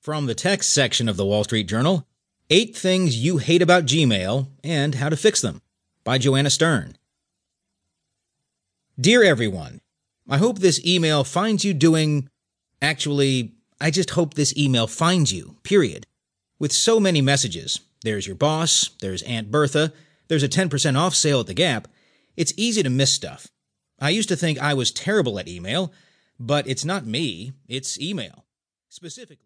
From the Tech section of the Wall Street Journal Eight Things You Hate About Gmail and How to Fix Them by Joanna Stern. Dear everyone, I hope this email finds you doing. Actually, I just hope this email finds you, period. With so many messages, there's your boss, there's Aunt Bertha, there's a 10% off sale at the Gap, it's easy to miss stuff. I used to think I was terrible at email, but it's not me, it's email. Specifically,